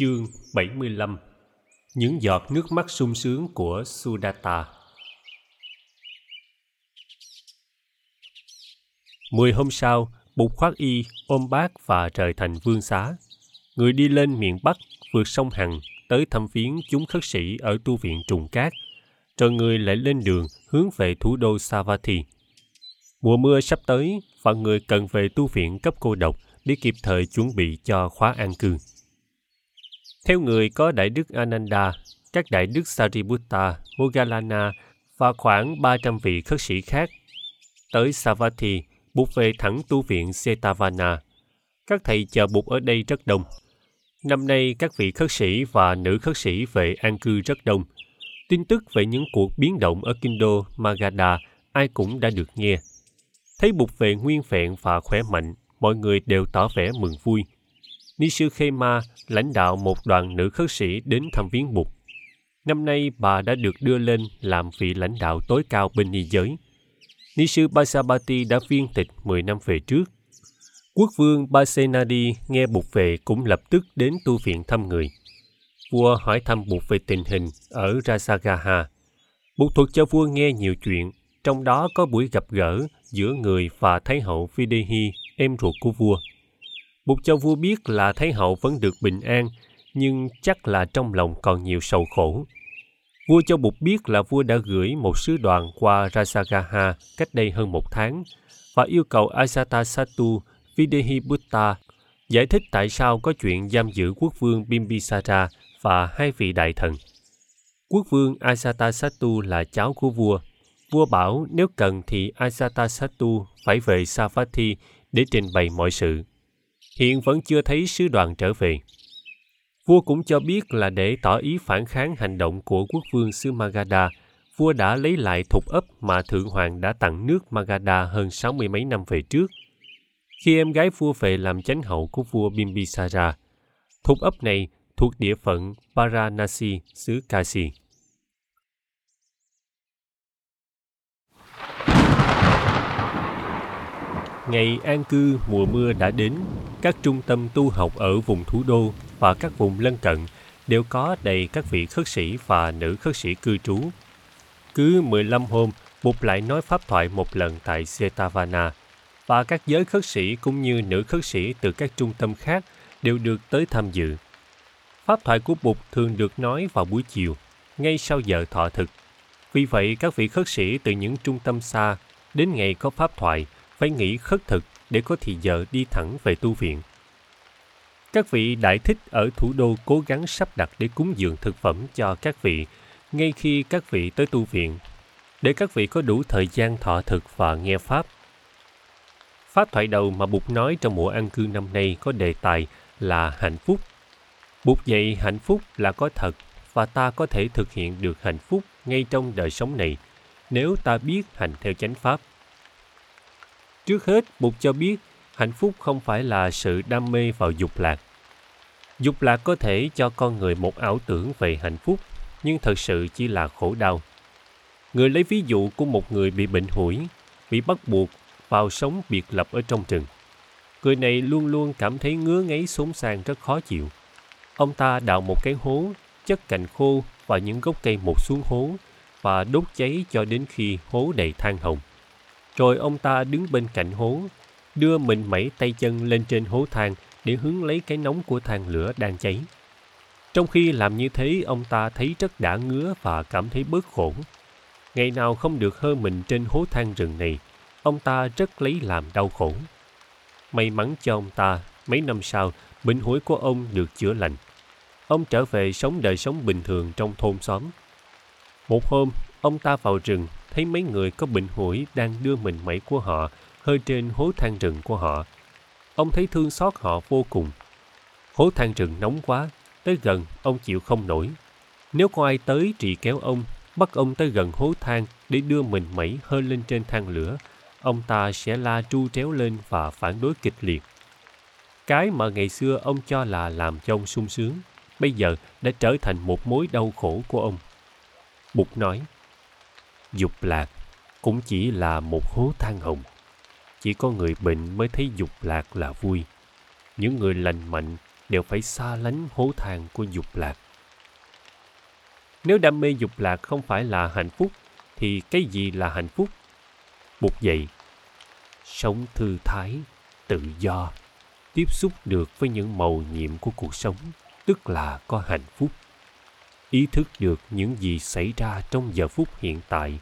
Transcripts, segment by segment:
Chương 75 Những giọt nước mắt sung sướng của Sudatta Mười hôm sau, Bụt khoác y, ôm bác và rời thành vương xá. Người đi lên miền Bắc, vượt sông Hằng, tới thăm viếng chúng khất sĩ ở tu viện Trùng Cát, rồi người lại lên đường hướng về thủ đô Savatthi. Mùa mưa sắp tới và người cần về tu viện cấp cô độc để kịp thời chuẩn bị cho khóa an cư. Theo người có Đại Đức Ananda, các Đại Đức Sariputta, Moggallana và khoảng 300 vị khất sĩ khác. Tới Savatthi, Bụt về thẳng tu viện Setavana. Các thầy chờ Bụt ở đây rất đông. Năm nay, các vị khất sĩ và nữ khất sĩ về an cư rất đông. Tin tức về những cuộc biến động ở kinh đô Magadha ai cũng đã được nghe. Thấy Bụt về nguyên vẹn và khỏe mạnh, mọi người đều tỏ vẻ mừng vui. Ni sư Khema lãnh đạo một đoàn nữ khất sĩ đến thăm viếng Bụt. Năm nay bà đã được đưa lên làm vị lãnh đạo tối cao bên ni giới. Ni sư Basabati đã viên tịch 10 năm về trước. Quốc vương Basenadi nghe Bụt về cũng lập tức đến tu viện thăm người. Vua hỏi thăm Bụt về tình hình ở Rasagaha. Bụt thuật cho vua nghe nhiều chuyện, trong đó có buổi gặp gỡ giữa người và Thái hậu Videhi, em ruột của vua. Bục cho vua biết là Thái hậu vẫn được bình an, nhưng chắc là trong lòng còn nhiều sầu khổ. Vua cho Bụt biết là vua đã gửi một sứ đoàn qua Rasagaha cách đây hơn một tháng và yêu cầu Ajatasattu Videhibutta giải thích tại sao có chuyện giam giữ quốc vương Bimbisara và hai vị đại thần. Quốc vương Ajatasattu là cháu của vua. Vua bảo nếu cần thì Ajatasattu phải về Savatthi để trình bày mọi sự. Hiện vẫn chưa thấy sứ đoàn trở về. Vua cũng cho biết là để tỏ ý phản kháng hành động của quốc vương xứ Magadha, vua đã lấy lại thục ấp mà Thượng Hoàng đã tặng nước Magadha hơn sáu mươi mấy năm về trước. Khi em gái vua về làm chánh hậu của vua Bimbisara, thục ấp này thuộc địa phận Paranasi xứ Kashi. Ngày an cư mùa mưa đã đến, các trung tâm tu học ở vùng thủ đô và các vùng lân cận đều có đầy các vị khất sĩ và nữ khất sĩ cư trú. Cứ 15 hôm, Bụt lại nói pháp thoại một lần tại Setavana, và các giới khất sĩ cũng như nữ khất sĩ từ các trung tâm khác đều được tới tham dự. Pháp thoại của Bụt thường được nói vào buổi chiều, ngay sau giờ thọ thực. Vì vậy, các vị khất sĩ từ những trung tâm xa đến ngày có pháp thoại phải nghỉ khất thực để có thì giờ đi thẳng về tu viện. Các vị đại thích ở thủ đô cố gắng sắp đặt để cúng dường thực phẩm cho các vị ngay khi các vị tới tu viện, để các vị có đủ thời gian thọ thực và nghe Pháp. Pháp thoại đầu mà Bụt nói trong mùa an cư năm nay có đề tài là hạnh phúc. Bụt dạy hạnh phúc là có thật và ta có thể thực hiện được hạnh phúc ngay trong đời sống này nếu ta biết hành theo chánh pháp. Trước hết, Bụt cho biết hạnh phúc không phải là sự đam mê vào dục lạc. Dục lạc có thể cho con người một ảo tưởng về hạnh phúc, nhưng thật sự chỉ là khổ đau. Người lấy ví dụ của một người bị bệnh hủi, bị bắt buộc vào sống biệt lập ở trong rừng. Người này luôn luôn cảm thấy ngứa ngáy xốn sang rất khó chịu. Ông ta đào một cái hố, chất cành khô và những gốc cây một xuống hố và đốt cháy cho đến khi hố đầy than hồng. Rồi ông ta đứng bên cạnh hố, đưa mình mẩy tay chân lên trên hố than để hứng lấy cái nóng của than lửa đang cháy. Trong khi làm như thế, ông ta thấy rất đã ngứa và cảm thấy bớt khổ. Ngày nào không được hơ mình trên hố than rừng này, ông ta rất lấy làm đau khổ. May mắn cho ông ta, mấy năm sau, bệnh hối của ông được chữa lành. Ông trở về sống đời sống bình thường trong thôn xóm. Một hôm, ông ta vào rừng, thấy mấy người có bệnh hủi đang đưa mình mẩy của họ hơi trên hố than rừng của họ. Ông thấy thương xót họ vô cùng. Hố than rừng nóng quá, tới gần ông chịu không nổi. Nếu có ai tới trì kéo ông, bắt ông tới gần hố than để đưa mình mẩy hơi lên trên than lửa, ông ta sẽ la tru tréo lên và phản đối kịch liệt. Cái mà ngày xưa ông cho là làm cho ông sung sướng, bây giờ đã trở thành một mối đau khổ của ông. Bụt nói, dục lạc cũng chỉ là một hố than hồng. Chỉ có người bệnh mới thấy dục lạc là vui. Những người lành mạnh đều phải xa lánh hố than của dục lạc. Nếu đam mê dục lạc không phải là hạnh phúc, thì cái gì là hạnh phúc? Buộc dậy, sống thư thái, tự do, tiếp xúc được với những màu nhiệm của cuộc sống, tức là có hạnh phúc. Ý thức được những gì xảy ra trong giờ phút hiện tại,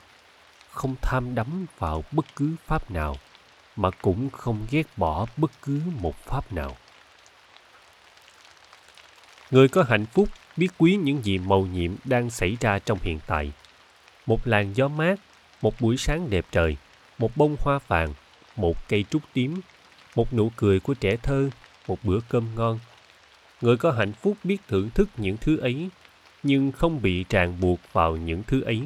không tham đắm vào bất cứ pháp nào, mà cũng không ghét bỏ bất cứ một pháp nào. Người có hạnh phúc biết quý những gì màu nhiệm đang xảy ra trong hiện tại. Một làn gió mát, một buổi sáng đẹp trời, một bông hoa vàng, một cây trúc tím, một nụ cười của trẻ thơ, một bữa cơm ngon. Người có hạnh phúc biết thưởng thức những thứ ấy, nhưng không bị ràng buộc vào những thứ ấy.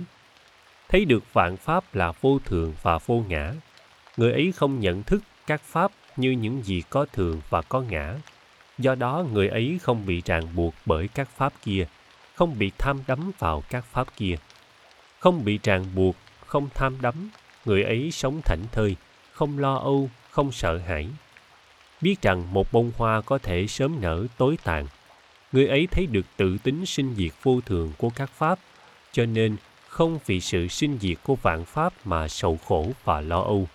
Thấy được vạn pháp là vô thường và vô ngã. Người ấy không nhận thức các pháp như những gì có thường và có ngã, Do đó người ấy không bị ràng buộc bởi các pháp kia, không bị tham đắm vào các pháp kia. Không bị ràng buộc, không tham đắm, người ấy sống thảnh thơi, không lo âu, không sợ hãi. Biết rằng một bông hoa có thể sớm nở tối tàn, người ấy thấy được tự tính sinh diệt vô thường của các pháp, cho nên không vì sự sinh diệt của vạn pháp mà sầu khổ và lo âu.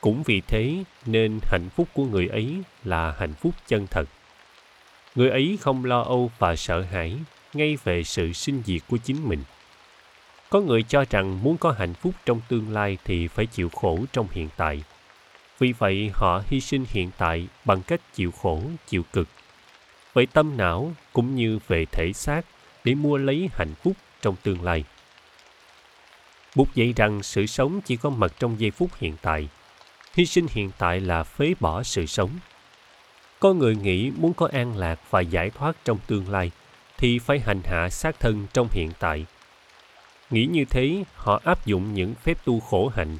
Cũng vì thế nên hạnh phúc của người ấy là hạnh phúc chân thật. Người ấy không lo âu và sợ hãi ngay về sự sinh diệt của chính mình. Có người cho rằng muốn có hạnh phúc trong tương lai thì phải chịu khổ trong hiện tại. Vì vậy họ hy sinh hiện tại bằng cách chịu khổ, chịu cực về tâm não cũng như về thể xác để mua lấy hạnh phúc trong tương lai. Bút dạy rằng sự sống chỉ có mặt trong giây phút hiện tại – hy sinh hiện tại là phế bỏ sự sống. Có người nghĩ muốn có an lạc và giải thoát trong tương lai thì phải hành hạ xác thân trong hiện tại. Nghĩ như thế, họ áp dụng những phép tu khổ hạnh,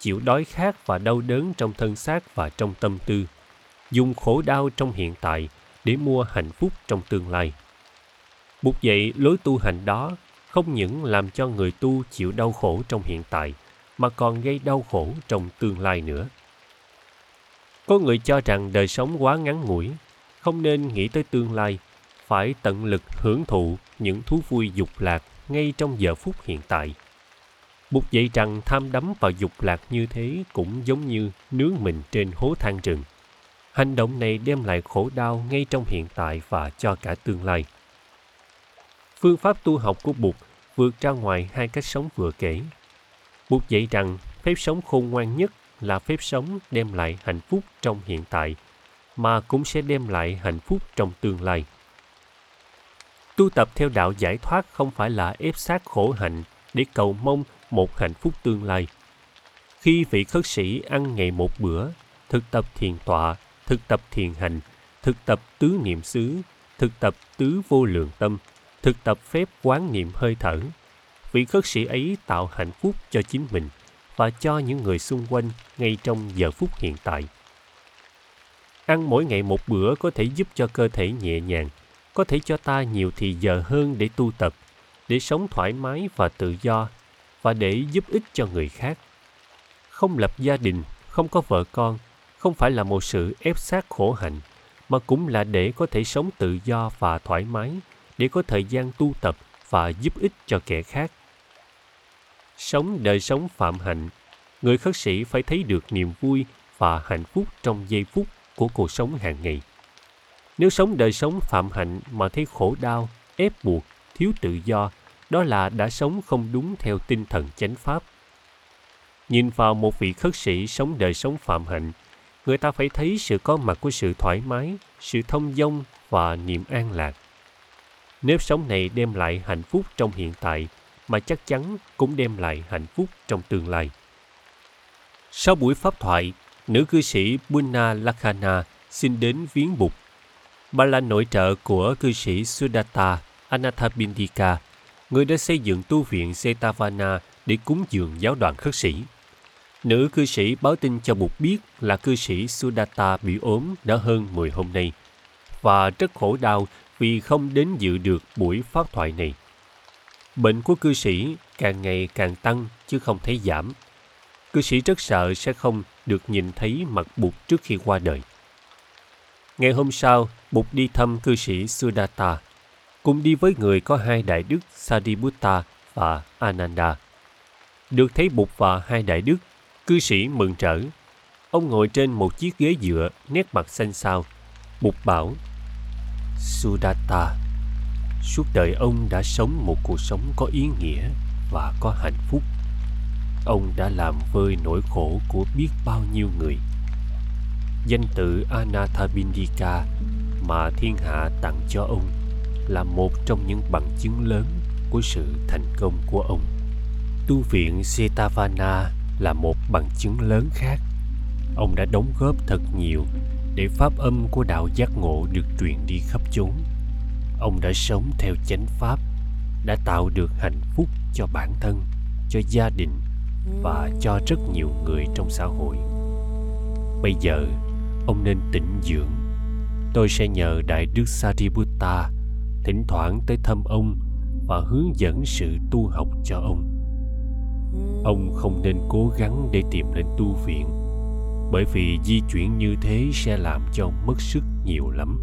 chịu đói khát và đau đớn trong thân xác và trong tâm tư, dùng khổ đau trong hiện tại để mua hạnh phúc trong tương lai buộc vậy lối tu hành đó không những làm cho người tu chịu đau khổ trong hiện tại mà còn gây đau khổ trong tương lai nữa. Có người cho rằng đời sống quá ngắn ngủi, không nên nghĩ tới tương lai, phải tận lực hưởng thụ những thú vui dục lạc ngay trong giờ phút hiện tại. Bục dậy rằng tham đắm vào dục lạc như thế cũng giống như nướng mình trên hố than rừng. Hành động này đem lại khổ đau ngay trong hiện tại và cho cả tương lai. Phương pháp tu học của Bụt vượt ra ngoài hai cách sống vừa kể bụt dạy rằng phép sống khôn ngoan nhất là phép sống đem lại hạnh phúc trong hiện tại, mà cũng sẽ đem lại hạnh phúc trong tương lai. Tu tập theo đạo giải thoát không phải là ép sát khổ hạnh để cầu mong một hạnh phúc tương lai. Khi vị khất sĩ ăn ngày một bữa, thực tập thiền tọa, thực tập thiền hành, thực tập tứ niệm xứ, thực tập tứ vô lượng tâm, thực tập phép quán niệm hơi thở, vị khất sĩ ấy tạo hạnh phúc cho chính mình và cho những người xung quanh ngay trong giờ phút hiện tại. Ăn mỗi ngày một bữa có thể giúp cho cơ thể nhẹ nhàng, có thể cho ta nhiều thì giờ hơn để tu tập, để sống thoải mái và tự do và để giúp ích cho người khác. Không lập gia đình, không có vợ con, không phải là một sự ép sát khổ hạnh, mà cũng là để có thể sống tự do và thoải mái, để có thời gian tu tập và giúp ích cho kẻ khác. Sống đời sống phạm hạnh người khất sĩ phải thấy được niềm vui và hạnh phúc trong giây phút của cuộc sống hàng ngày. Nếu sống đời sống phạm hạnh mà thấy khổ đau ép buộc thiếu tự do đó là đã sống không đúng theo tinh thần chánh pháp. Nhìn vào một vị khất sĩ sống đời sống phạm hạnh người ta phải thấy sự có mặt của sự thoải mái sự thông dong và niềm an lạc nếp sống này đem lại hạnh phúc trong hiện tại mà chắc chắn cũng đem lại hạnh phúc trong tương lai. Sau buổi pháp thoại, nữ cư sĩ Bunna Lakhana xin đến viếng Bụt. Bà là nội trợ của cư sĩ Sudatta Anathapindika, người đã xây dựng tu viện Setavana để cúng dường giáo đoàn khất sĩ. Nữ cư sĩ báo tin cho Bụt biết là cư sĩ Sudatta bị ốm đã hơn 10 hôm nay và rất khổ đau vì không đến dự được buổi phát thoại này. Bệnh của cư sĩ càng ngày càng tăng chứ không thấy giảm. Cư sĩ rất sợ sẽ không được nhìn thấy mặt Bụt trước khi qua đời. Ngày hôm sau, Bụt đi thăm cư sĩ Sudatta, cùng đi với người có hai đại đức Sariputta và Ananda. Được thấy Bụt và hai đại đức, cư sĩ mừng rỡ. Ông ngồi trên một chiếc ghế dựa, nét mặt xanh xao. Bụt bảo, Sudatta, suốt đời ông đã sống một cuộc sống có ý nghĩa và có hạnh phúc. Ông đã làm vơi nỗi khổ của biết bao nhiêu người. Danh tự Anathapindika mà thiên hạ tặng cho ông là một trong những bằng chứng lớn của sự thành công của ông. Tu viện Setavana là một bằng chứng lớn khác. Ông đã đóng góp thật nhiều để pháp âm của đạo giác ngộ được truyền đi khắp chốn. Ông đã sống theo chánh pháp, đã tạo được hạnh phúc cho bản thân, cho gia đình và cho rất nhiều người trong xã hội. Bây giờ, ông nên tĩnh dưỡng. Tôi sẽ nhờ Đại Đức Sariputta thỉnh thoảng tới thăm ông và hướng dẫn sự tu học cho ông. Ông không nên cố gắng để tìm lên tu viện bởi vì di chuyển như thế sẽ làm cho ông mất sức nhiều lắm.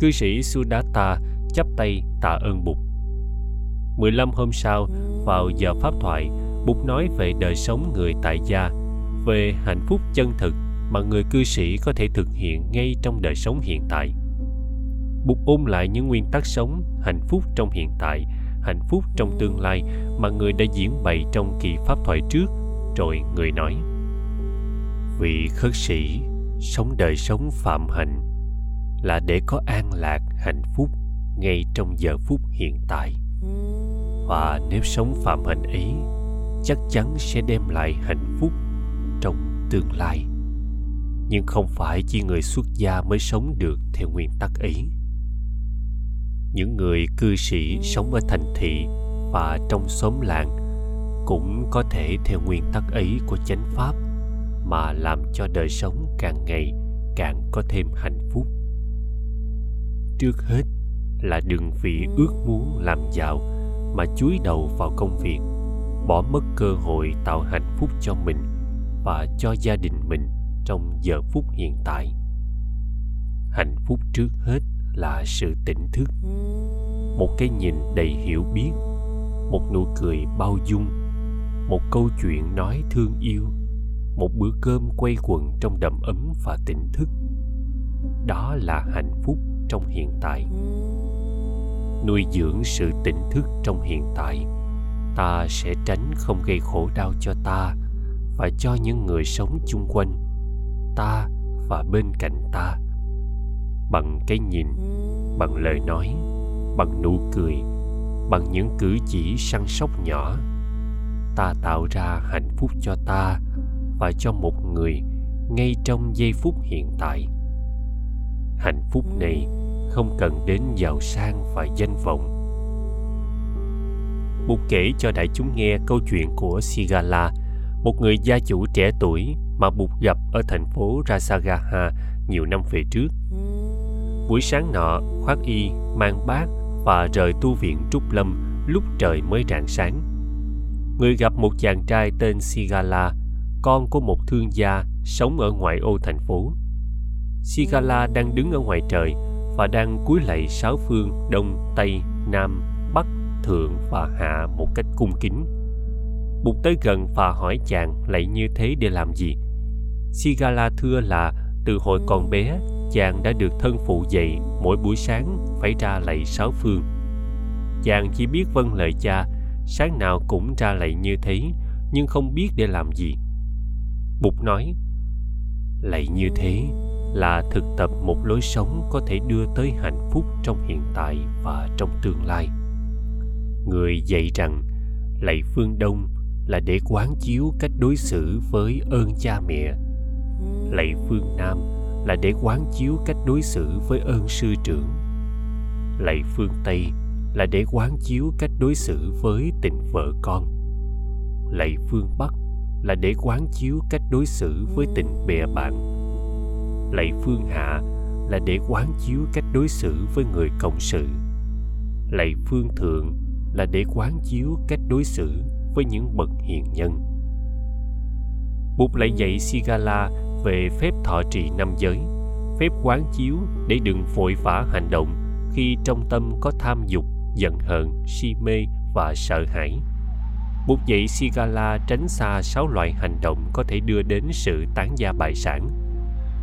Cư sĩ Sudatta chắp tay tạ ơn Bụt. 15 hôm sau, vào giờ pháp thoại, Bụt nói về đời sống người tại gia, về hạnh phúc chân thực mà người cư sĩ có thể thực hiện ngay trong đời sống hiện tại. Bụt ôn lại những nguyên tắc sống, hạnh phúc trong hiện tại, hạnh phúc trong tương lai mà người đã diễn bày trong kỳ pháp thoại trước, rồi người nói – vị khất sĩ sống đời sống phạm hạnh là để có an lạc hạnh phúc ngay trong giờ phút hiện tại. Và nếu sống phạm hạnh ấy chắc chắn sẽ đem lại hạnh phúc trong tương lai. Nhưng không phải chỉ người xuất gia mới sống được theo nguyên tắc ấy những người cư sĩ sống ở thành thị và trong xóm làng cũng có thể theo nguyên tắc ấy của chánh pháp mà làm cho đời sống càng ngày càng có thêm hạnh phúc. Trước hết là đừng vì ước muốn làm giàu mà chúi đầu vào công việc, bỏ mất cơ hội tạo hạnh phúc cho mình và cho gia đình mình trong giờ phút hiện tại. Hạnh phúc trước hết là sự tỉnh thức. Một cái nhìn đầy hiểu biết, một nụ cười bao dung, một câu chuyện nói thương yêu, một bữa cơm quay quần trong đầm ấm và tỉnh thức. Đó là hạnh phúc trong hiện tại. Nuôi dưỡng sự tỉnh thức trong hiện tại, ta sẽ tránh không gây khổ đau cho ta và cho những người sống chung quanh, ta và bên cạnh ta bằng cái nhìn bằng lời nói bằng nụ cười bằng những cử chỉ săn sóc nhỏ. Ta tạo ra hạnh phúc cho ta và cho một người ngay trong giây phút hiện tại. Hạnh phúc này không cần đến giàu sang và danh vọng. Bụt kể cho đại chúng nghe câu chuyện của Sigala, một người gia chủ trẻ tuổi mà Bụt gặp ở thành phố Rasagaha nhiều năm về trước. Buổi sáng nọ, khoác y, mang bát và rời tu viện Trúc Lâm lúc trời mới rạng sáng. Người gặp một chàng trai tên Sigala con của một thương gia sống ở ngoại ô thành phố. Sigala đang đứng ở ngoài trời và đang cúi lạy sáu phương đông, tây, nam, bắc, thượng và hạ một cách cung kính. Bụt tới gần và hỏi chàng lạy như thế để làm gì? Sigala thưa là từ hồi còn bé, chàng đã được thân phụ dạy mỗi buổi sáng phải ra lạy sáu phương. Chàng chỉ biết vâng lời cha, sáng nào cũng ra lạy như thế, nhưng không biết để làm gì. Bụt nói, lạy như thế là thực tập một lối sống có thể đưa tới hạnh phúc trong hiện tại và trong tương lai. Người dạy rằng lạy phương Đông là để quán chiếu cách đối xử với ơn cha mẹ. Lạy phương Nam, là để quán chiếu cách đối xử với ơn sư trưởng. Lạy phương Tây, là để quán chiếu cách đối xử với tình vợ con. Lạy phương Bắc, là để quán chiếu cách đối xử với tình bè bạn lạy phương hạ, là để quán chiếu cách đối xử với người cộng sự lạy phương thượng, là để quán chiếu cách đối xử với những bậc hiền nhân bụt lại dạy sigala về phép thọ trì năm giới phép quán chiếu để đừng vội vã hành động khi trong tâm có tham dục giận hờn si mê và sợ hãi Buộc dạy Sigala tránh xa sáu loại hành động có thể đưa đến sự tán gia bại sản.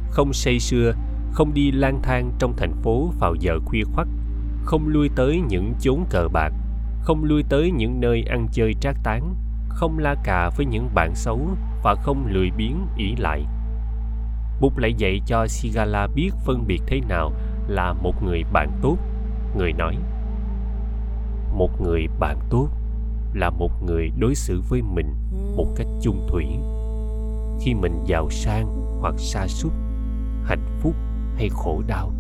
Không say sưa, không đi lang thang trong thành phố vào giờ khuya khoắt, không lui tới những chốn cờ bạc, không lui tới những nơi ăn chơi trác tán, không la cà với những bạn xấu và không lười biếng ỷ lại. Bụt lại dạy cho Sigala biết phân biệt thế nào là một người bạn tốt. Người nói, một người bạn tốt là một người đối xử với mình một cách chung thủy khi mình giàu sang hoặc sa sút hạnh phúc hay khổ đau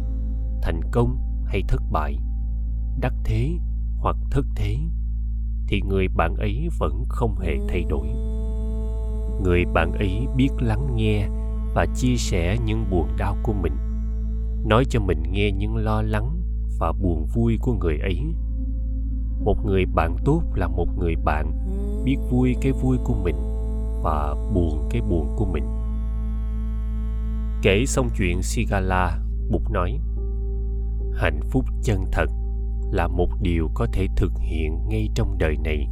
thành công hay thất bại đắc thế hoặc thất thế thì người bạn ấy vẫn không hề thay đổi người bạn ấy biết lắng nghe và chia sẻ những buồn đau của mình. Nói cho mình nghe những lo lắng và buồn vui của người ấy. Một người bạn tốt là một người bạn biết vui cái vui của mình và buồn cái buồn của mình. Kể xong chuyện, sigala bụt nói, hạnh phúc chân thật là một điều có thể thực hiện ngay trong đời này.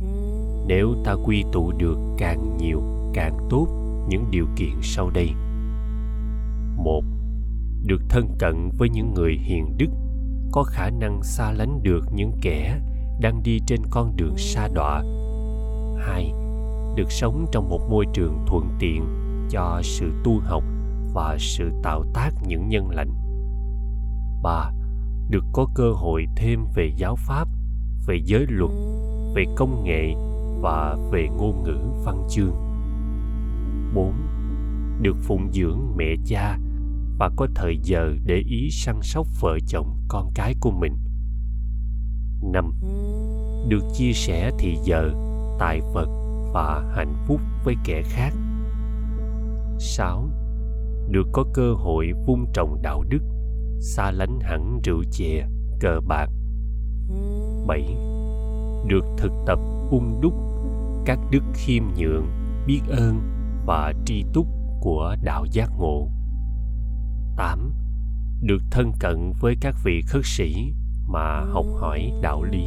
Nếu ta quy tụ được càng nhiều càng tốt những điều kiện sau đây một, được thân cận với những người hiền đức, có khả năng xa lánh được những kẻ đang đi trên con đường xa đọa. Hai, được sống trong một môi trường thuận tiện cho sự tu học và sự tạo tác những nhân lành. Ba, được có cơ hội thêm về giáo pháp, về giới luật, về công nghệ và về ngôn ngữ văn chương. Bốn, được phụng dưỡng mẹ cha và có thời giờ để ý săn sóc vợ chồng con cái của mình. Năm, được chia sẻ thì giờ, tài vật và hạnh phúc với kẻ khác. Sáu, được có cơ hội vun trồng đạo đức, xa lánh hẳn rượu chè, cờ bạc. Bảy, được thực tập ung đúc các đức khiêm nhượng, biết ơn và tri túc của đạo giác ngộ tám được thân cận với các vị khất sĩ mà học hỏi đạo lý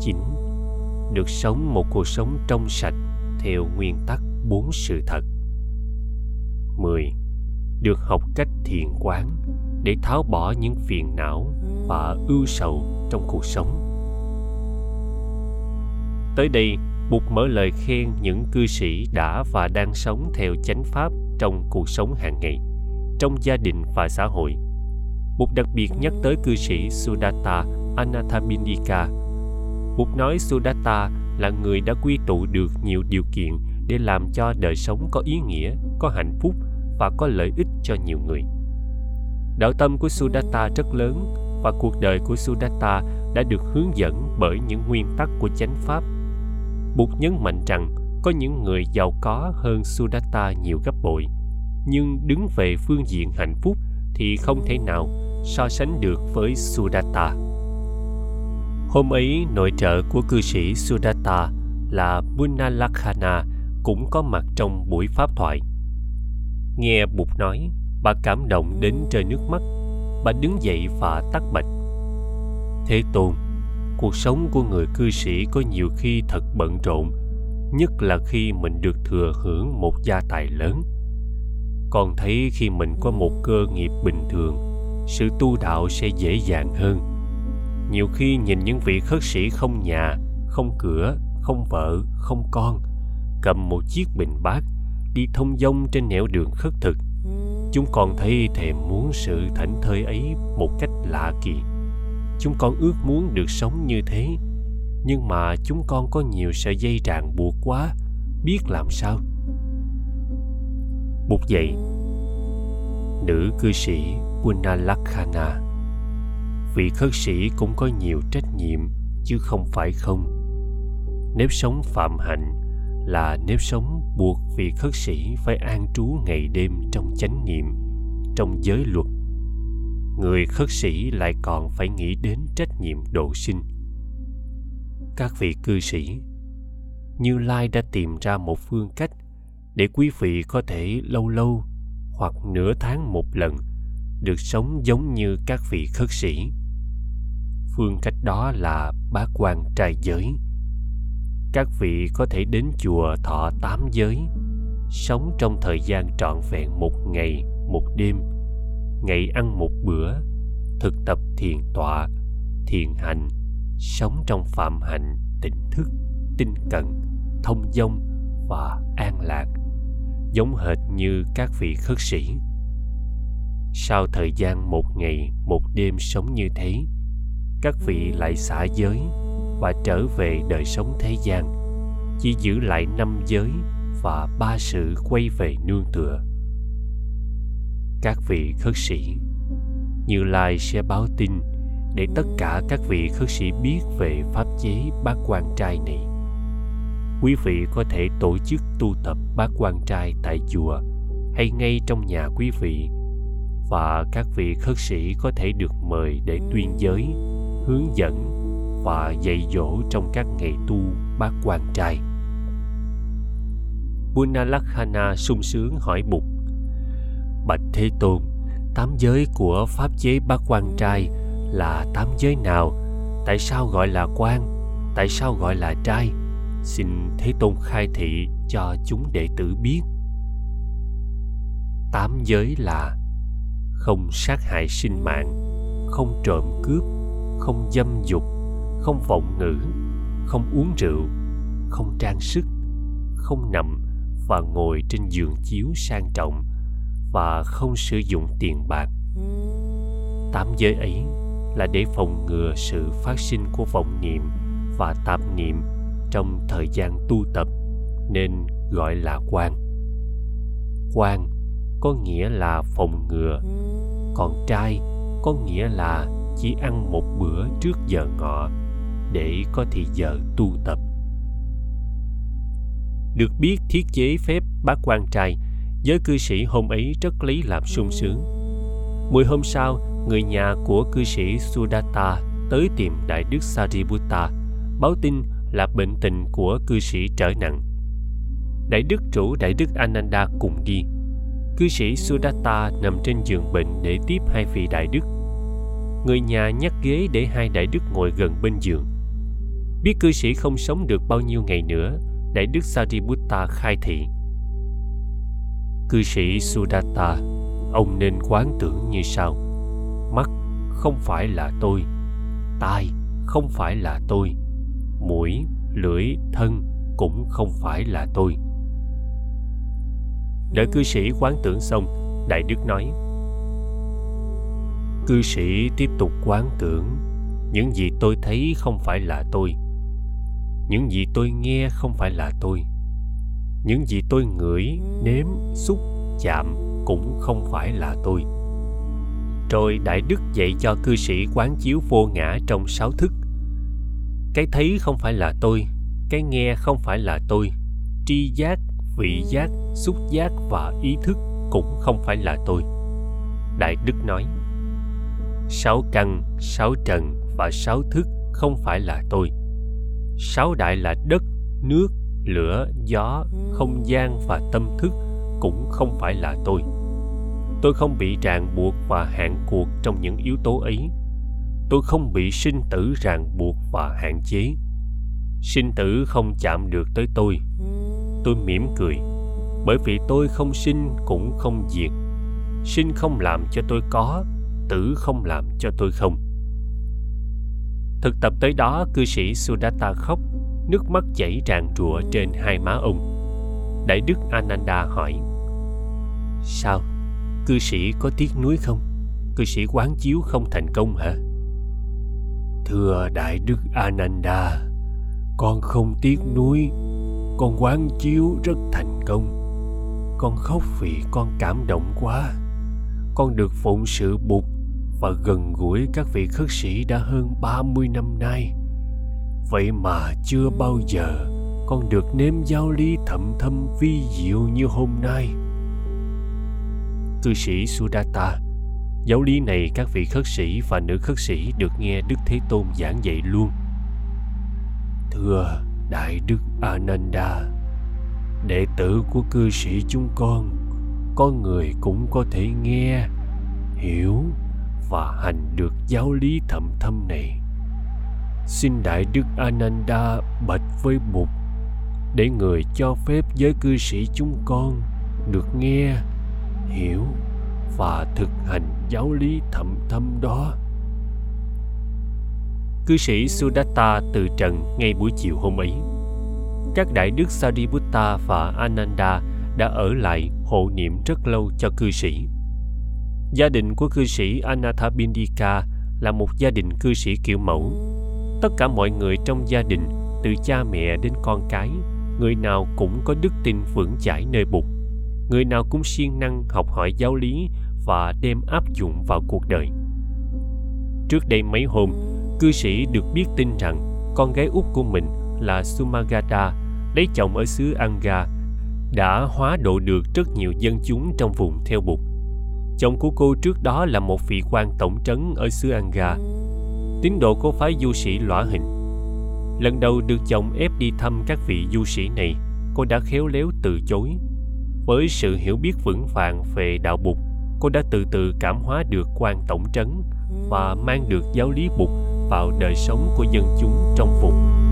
9. Được sống một cuộc sống trong sạch theo nguyên tắc bốn sự thật. 10. Được học cách thiền quán để tháo bỏ những phiền não và ưu sầu trong cuộc sống. Tới đây, Bụt mở lời khen những cư sĩ đã và đang sống theo chánh pháp trong cuộc sống hàng ngày, trong gia đình và xã hội. Mục đặc biệt nhắc tới cư sĩ Sudatta Anathapindika Mục nói Sudatta là người đã quy tụ được nhiều điều kiện để làm cho đời sống có ý nghĩa, có hạnh phúc và có lợi ích cho nhiều người. Đạo tâm của Sudatta rất lớn và cuộc đời của Sudatta đã được hướng dẫn bởi những nguyên tắc của chánh pháp. Bụt nhấn mạnh rằng có những người giàu có hơn Sudatta nhiều gấp bội, nhưng đứng về phương diện hạnh phúc thì không thể nào so sánh được với Sudatta. Hôm ấy, nội trợ của cư sĩ Sudatta là Munalakhana cũng có mặt trong buổi pháp thoại. Nghe Bụt nói, bà cảm động đến rơi nước mắt. Bà đứng dậy và tắt bạch. Thế Tôn, cuộc sống của người cư sĩ có nhiều khi thật bận rộn, nhất là khi mình được thừa hưởng một gia tài lớn. Còn thấy khi mình có một cơ nghiệp bình thường, sự tu đạo sẽ dễ dàng hơn. Nhiều khi nhìn những vị khất sĩ không nhà không cửa không vợ không con cầm một chiếc bình bát đi thông dong trên nẻo đường khất thực. Chúng con thấy thèm muốn sự thảnh thơi ấy một cách lạ kỳ. Chúng con ước muốn được sống như thế nhưng mà chúng con có nhiều sợi dây ràng buộc quá biết làm sao? Bục dậy nữ cư sĩ Punalakhana. Vị khất sĩ cũng có nhiều trách nhiệm, chứ không phải không. Nếp sống phạm hạnh là nếp sống buộc vị khất sĩ phải an trú ngày đêm trong chánh niệm, trong giới luật. Người khất sĩ lại còn phải nghĩ đến trách nhiệm độ sinh. Các vị cư sĩ, như lai đã tìm ra một phương cách để quý vị có thể lâu lâu hoặc nửa tháng một lần được sống giống như các vị khất sĩ. Phương cách đó là bác quan trai giới. Các vị có thể đến chùa thọ tám giới, sống trong thời gian trọn vẹn một ngày, một đêm, ngày ăn một bữa, thực tập thiền tọa, thiền hành, sống trong phạm hạnh, tỉnh thức, tinh cận thông dong và an lạc giống hệt như các vị khất sĩ. Sau thời gian một ngày, một đêm sống như thế, các vị lại xả giới và trở về đời sống thế gian, chỉ giữ lại năm giới và ba sự quay về nương tựa. Các vị khất sĩ, như lai sẽ báo tin để tất cả các vị khất sĩ biết về pháp chế bát quan trai này quý vị có thể tổ chức tu tập bát quan trai tại chùa hay ngay trong nhà quý vị và các vị khất sĩ có thể được mời để tuyên giới, hướng dẫn và dạy dỗ trong các ngày tu bát quan trai Punalakhana sung sướng hỏi Bụt, Bạch Thế Tôn, Tám giới của Pháp chế bát quan trai là tám giới nào? Tại sao gọi là quan? Tại sao gọi là trai? Xin Thế Tôn khai thị cho chúng đệ tử biết. Tám giới là không sát hại sinh mạng, không trộm cướp, không dâm dục, không vọng ngữ, không uống rượu, không trang sức, không nằm và ngồi trên giường chiếu sang trọng và không sử dụng tiền bạc. Tám giới ấy là để phòng ngừa sự phát sinh của vọng niệm và tạp niệm trong thời gian tu tập nên gọi là quan. Quan có nghĩa là phòng ngừa, còn trai có nghĩa là chỉ ăn một bữa trước giờ ngọ để có thì giờ tu tập. Được biết thiết chế phép bác quan trai, giới cư sĩ hôm ấy rất lý làm sung sướng. Mười hôm sau, người nhà của cư sĩ Sudatta tới tìm Đại Đức Sariputta, báo tin là bệnh tình của cư sĩ trở nặng. Đại Đức chủ Đại Đức Ananda cùng đi. Cư sĩ Sudatta nằm trên giường bệnh để tiếp hai vị Đại Đức. Người nhà nhắc ghế để hai Đại Đức ngồi gần bên giường. Biết cư sĩ không sống được bao nhiêu ngày nữa, Đại Đức Sariputta khai thị. Cư sĩ Sudatta, ông nên quán tưởng như sau. Mắt không phải là tôi, tai không phải là tôi, mũi, lưỡi, thân cũng không phải là tôi. Đợi cư sĩ quán tưởng xong, Đại Đức nói Cư sĩ tiếp tục quán tưởng Những gì tôi thấy không phải là tôi những gì tôi nghe không phải là tôi những gì tôi ngửi nếm xúc chạm cũng không phải là tôi rồi đại đức dạy cho cư sĩ quán chiếu vô ngã trong sáu thức cái thấy không phải là tôi, cái nghe không phải là tôi. Tri giác, vị giác, xúc giác và ý thức cũng không phải là tôi. Đại đức nói, sáu căn, sáu trần và sáu thức không phải là tôi. Sáu đại là đất, nước, lửa, gió, không gian và tâm thức cũng không phải là tôi. Tôi không bị ràng buộc và hạn cuộc trong những yếu tố ấy tôi không bị sinh tử ràng buộc và hạn chế sinh tử không chạm được tới tôi tôi mỉm cười bởi vì tôi không sinh cũng không diệt sinh không làm cho tôi có tử không làm cho tôi không Thực tập tới đó, cư sĩ Sudatta khóc, nước mắt chảy tràn rụa trên hai má ông. Đại đức Ananda hỏi, Sao? Cư sĩ có tiếc nuối không? Cư sĩ quán chiếu không thành công hả? Thưa Đại đức Ananda, con không tiếc nuối, con quán chiếu rất thành công. Con khóc vì con cảm động quá. Con được phụng sự Bụt và gần gũi các vị khất sĩ đã hơn 30 năm nay. Vậy mà chưa bao giờ con được nếm giáo lý thậm thâm vi diệu như hôm nay. Cư sĩ Sudatta, giáo lý này các vị khất sĩ và nữ khất sĩ được nghe Đức Thế Tôn giảng dạy luôn. Thưa Đại Đức Ananda, đệ tử của cư sĩ chúng con, có người cũng có thể nghe hiểu và hành được giáo lý thậm thâm này xin đại đức ananda bạch với bụt để người cho phép giới cư sĩ chúng con được nghe hiểu và thực hành giáo lý thậm thâm đó cư sĩ Sudatta từ trần ngay buổi chiều hôm ấy. Các đại đức Sariputta và Ananda đã ở lại hộ niệm rất lâu cho cư sĩ. Gia đình của cư sĩ Anathabindika là một gia đình cư sĩ kiểu mẫu. Tất cả mọi người trong gia đình, từ cha mẹ đến con cái, người nào cũng có đức tin vững chãi nơi Bụt. Người nào cũng siêng năng học hỏi giáo lý và đem áp dụng vào cuộc đời. Trước đây mấy hôm, cư sĩ được biết tin rằng con gái út của mình là Sumagata lấy chồng ở xứ Anga đã hóa độ được rất nhiều dân chúng trong vùng theo Bụt. Chồng của cô trước đó là một vị quan tổng trấn ở xứ Anga. Tín đồ của phái du sĩ lõa hình. Lần đầu được chồng ép đi thăm các vị du sĩ này, cô đã khéo léo từ chối. Với sự hiểu biết vững vàng về đạo Bụt, cô đã từ từ cảm hóa được quan tổng trấn và mang được giáo lý Bụt vào đời sống của dân chúng trong vùng.